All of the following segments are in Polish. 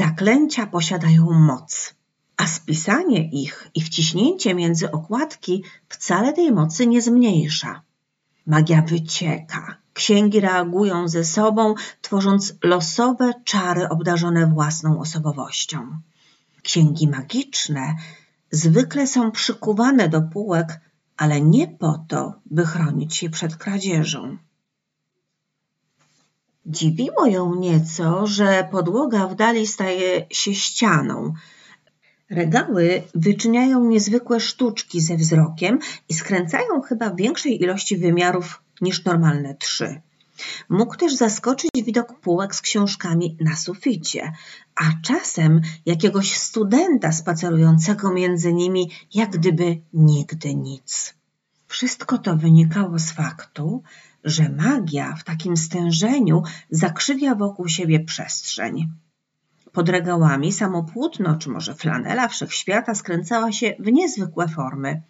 Zaklęcia posiadają moc, a spisanie ich i wciśnięcie między okładki wcale tej mocy nie zmniejsza. Magia wycieka, księgi reagują ze sobą, tworząc losowe czary obdarzone własną osobowością. Księgi magiczne zwykle są przykuwane do półek, ale nie po to, by chronić je przed kradzieżą. Dziwiło ją nieco, że podłoga w dali staje się ścianą. Regały wyczyniają niezwykłe sztuczki ze wzrokiem i skręcają chyba większej ilości wymiarów niż normalne trzy. Mógł też zaskoczyć widok półek z książkami na suficie, a czasem jakiegoś studenta spacerującego między nimi, jak gdyby nigdy nic. Wszystko to wynikało z faktu, że magia w takim stężeniu zakrzywia wokół siebie przestrzeń. Pod regałami samo płótno, czy może flanela wszechświata skręcała się w niezwykłe formy.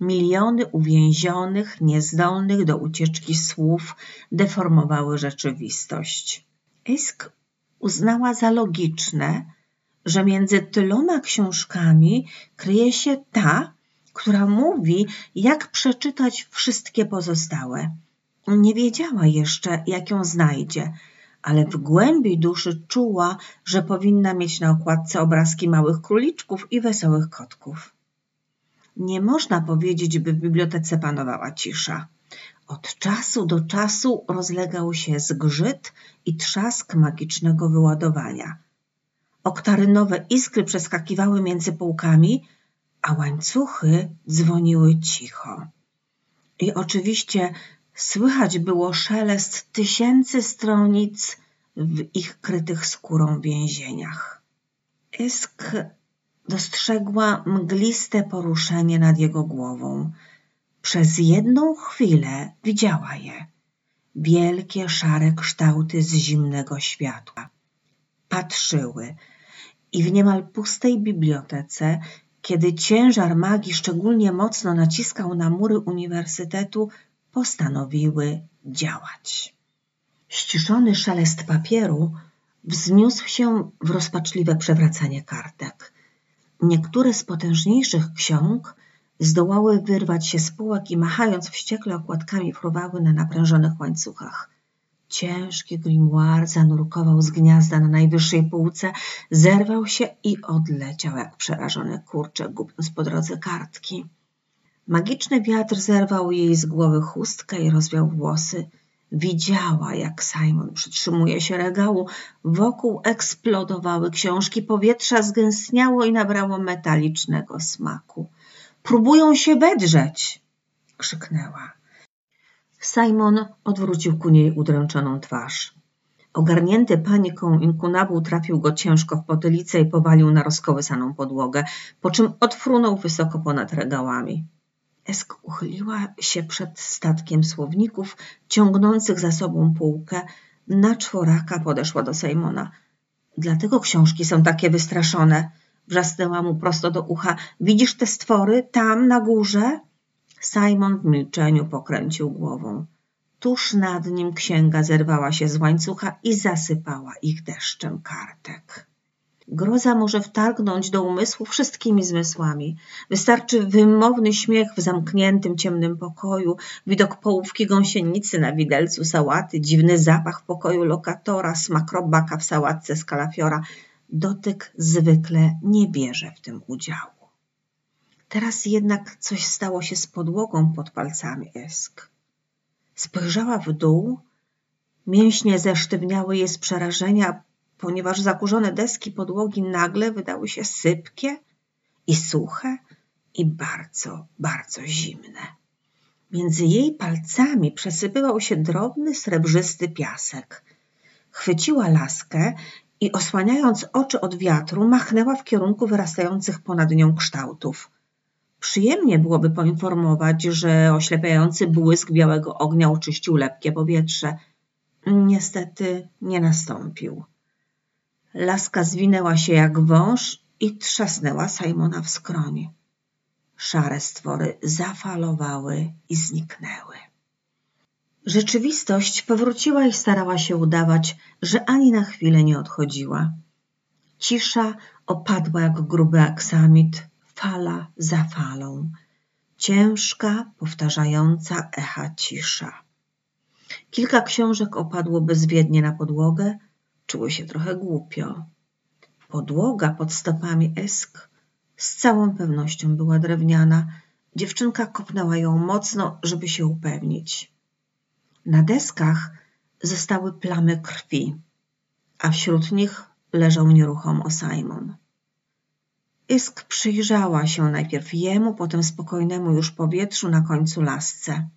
Miliony uwięzionych, niezdolnych do ucieczki słów deformowały rzeczywistość. Isk uznała za logiczne, że między tyloma książkami kryje się ta, która mówi, jak przeczytać wszystkie pozostałe. Nie wiedziała jeszcze, jak ją znajdzie, ale w głębi duszy czuła, że powinna mieć na okładce obrazki małych króliczków i wesołych kotków. Nie można powiedzieć, by w bibliotece panowała cisza. Od czasu do czasu rozlegał się zgrzyt i trzask magicznego wyładowania. Oktarynowe iskry przeskakiwały między półkami, a łańcuchy dzwoniły cicho. I oczywiście słychać było szelest tysięcy stronic w ich krytych skórą więzieniach. Isk dostrzegła mgliste poruszenie nad jego głową. Przez jedną chwilę widziała je. Wielkie, szare kształty z zimnego światła. Patrzyły i w niemal pustej bibliotece, kiedy ciężar magii szczególnie mocno naciskał na mury uniwersytetu, postanowiły działać. Ściszony szelest papieru wzniósł się w rozpaczliwe przewracanie kartek. Niektóre z potężniejszych ksiąg zdołały wyrwać się z półek i machając wściekle okładkami fruwały na naprężonych łańcuchach. Ciężki grimoire zanurkował z gniazda na najwyższej półce, zerwał się i odleciał jak przerażony kurczek, gubiąc po drodze kartki. Magiczny wiatr zerwał jej z głowy chustkę i rozwiał włosy. Widziała, jak Simon przytrzymuje się regału. Wokół eksplodowały książki, powietrze zgęstniało i nabrało metalicznego smaku. Próbują się wedrzeć! krzyknęła. Simon odwrócił ku niej udręczoną twarz. Ogarnięty paniką inkunabuł trafił go ciężko w potylicę i powalił na rozkołysaną podłogę, po czym odfrunął wysoko ponad regałami. Esk uchyliła się przed statkiem słowników, ciągnących za sobą półkę. Na czworaka podeszła do Simona. Dlatego książki są takie wystraszone. Wrzasnęła mu prosto do ucha. Widzisz te stwory tam na górze? Simon w milczeniu pokręcił głową. Tuż nad nim księga zerwała się z łańcucha i zasypała ich deszczem kartek. Groza może wtargnąć do umysłu wszystkimi zmysłami. Wystarczy wymowny śmiech w zamkniętym, ciemnym pokoju, widok połówki gąsienicy na widelcu sałaty, dziwny zapach w pokoju lokatora, smak robaka w sałatce z kalafiora. Dotyk zwykle nie bierze w tym udziału. Teraz jednak coś stało się z podłogą pod palcami Esk. Spojrzała w dół, mięśnie zesztywniały je z przerażenia, ponieważ zakurzone deski podłogi nagle wydały się sypkie i suche i bardzo, bardzo zimne. Między jej palcami przesypywał się drobny, srebrzysty piasek. Chwyciła laskę i osłaniając oczy od wiatru, machnęła w kierunku wyrastających ponad nią kształtów. Przyjemnie byłoby poinformować, że oślepiający błysk białego ognia oczyścił lepkie powietrze. Niestety nie nastąpił. Laska zwinęła się jak wąż i trzasnęła Simona w skroń. Szare stwory zafalowały i zniknęły. Rzeczywistość powróciła i starała się udawać, że ani na chwilę nie odchodziła. Cisza opadła jak gruby aksamit, fala za falą. Ciężka, powtarzająca echa cisza. Kilka książek opadło bezwiednie na podłogę, czuły się trochę głupio. Podłoga pod stopami Esk z całą pewnością była drewniana. Dziewczynka kopnęła ją mocno, żeby się upewnić. Na deskach zostały plamy krwi, a wśród nich leżał nieruchomo Simon. Isk przyjrzała się najpierw jemu, potem spokojnemu już powietrzu na końcu lasce.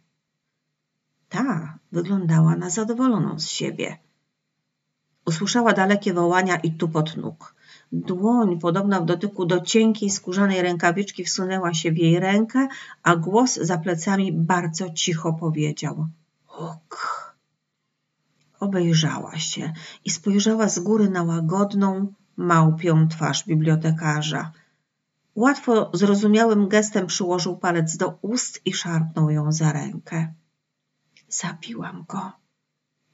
Ta wyglądała na zadowoloną z siebie. Usłyszała dalekie wołania i tupot nóg. Dłoń, podobna w dotyku do cienkiej skórzanej rękawiczki, wsunęła się w jej rękę, a głos za plecami bardzo cicho powiedział: Huk. Obejrzała się i spojrzała z góry na łagodną, małpią twarz bibliotekarza. Łatwo zrozumiałym gestem przyłożył palec do ust i szarpnął ją za rękę. Zabiłam go,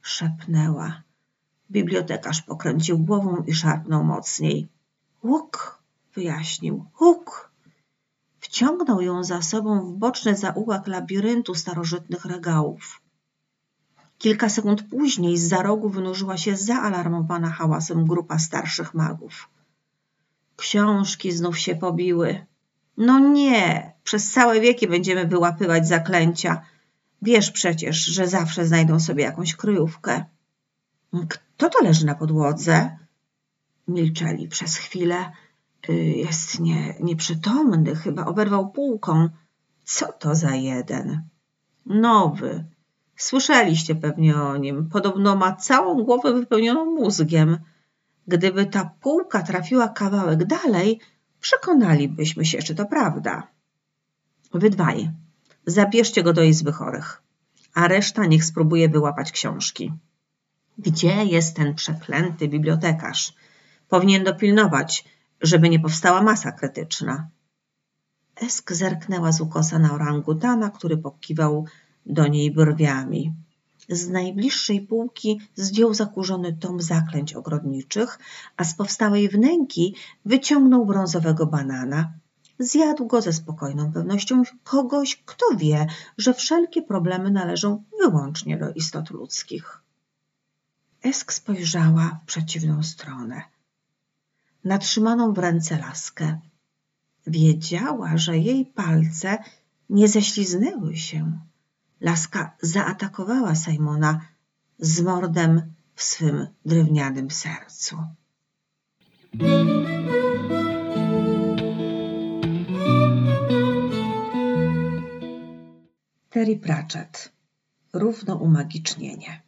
szepnęła. Bibliotekarz pokręcił głową i szarpnął mocniej. Łuk, wyjaśnił, łuk. Wciągnął ją za sobą w boczny zaułek labiryntu starożytnych regałów. Kilka sekund później z za rogu wynurzyła się zaalarmowana hałasem grupa starszych magów. Książki znów się pobiły. No nie, przez całe wieki będziemy wyłapywać zaklęcia. Wiesz przecież, że zawsze znajdą sobie jakąś kryjówkę. Kto to leży na podłodze? Milczeli przez chwilę. Y, jest nie, nieprzytomny, chyba oberwał półką. Co to za jeden? Nowy. Słyszeliście pewnie o nim. Podobno ma całą głowę wypełnioną mózgiem. Gdyby ta półka trafiła kawałek dalej, przekonalibyśmy się, czy to prawda. Wy dwaj, zabierzcie go do izby chorych, a reszta niech spróbuje wyłapać książki. Gdzie jest ten przeklęty bibliotekarz? Powinien dopilnować, żeby nie powstała masa krytyczna. Esk zerknęła z ukosa na orangutana, który pokiwał do niej brwiami. Z najbliższej półki zdjął zakurzony tom zaklęć ogrodniczych, a z powstałej wnęki wyciągnął brązowego banana. Zjadł go ze spokojną pewnością kogoś, kto wie, że wszelkie problemy należą wyłącznie do istot ludzkich. Esk spojrzała w przeciwną stronę. Na trzymaną w ręce laskę. Wiedziała, że jej palce nie ześliznęły się. Laska zaatakowała Simona z mordem w swym drewnianym sercu. Terry Pratchett Równo umagicznienie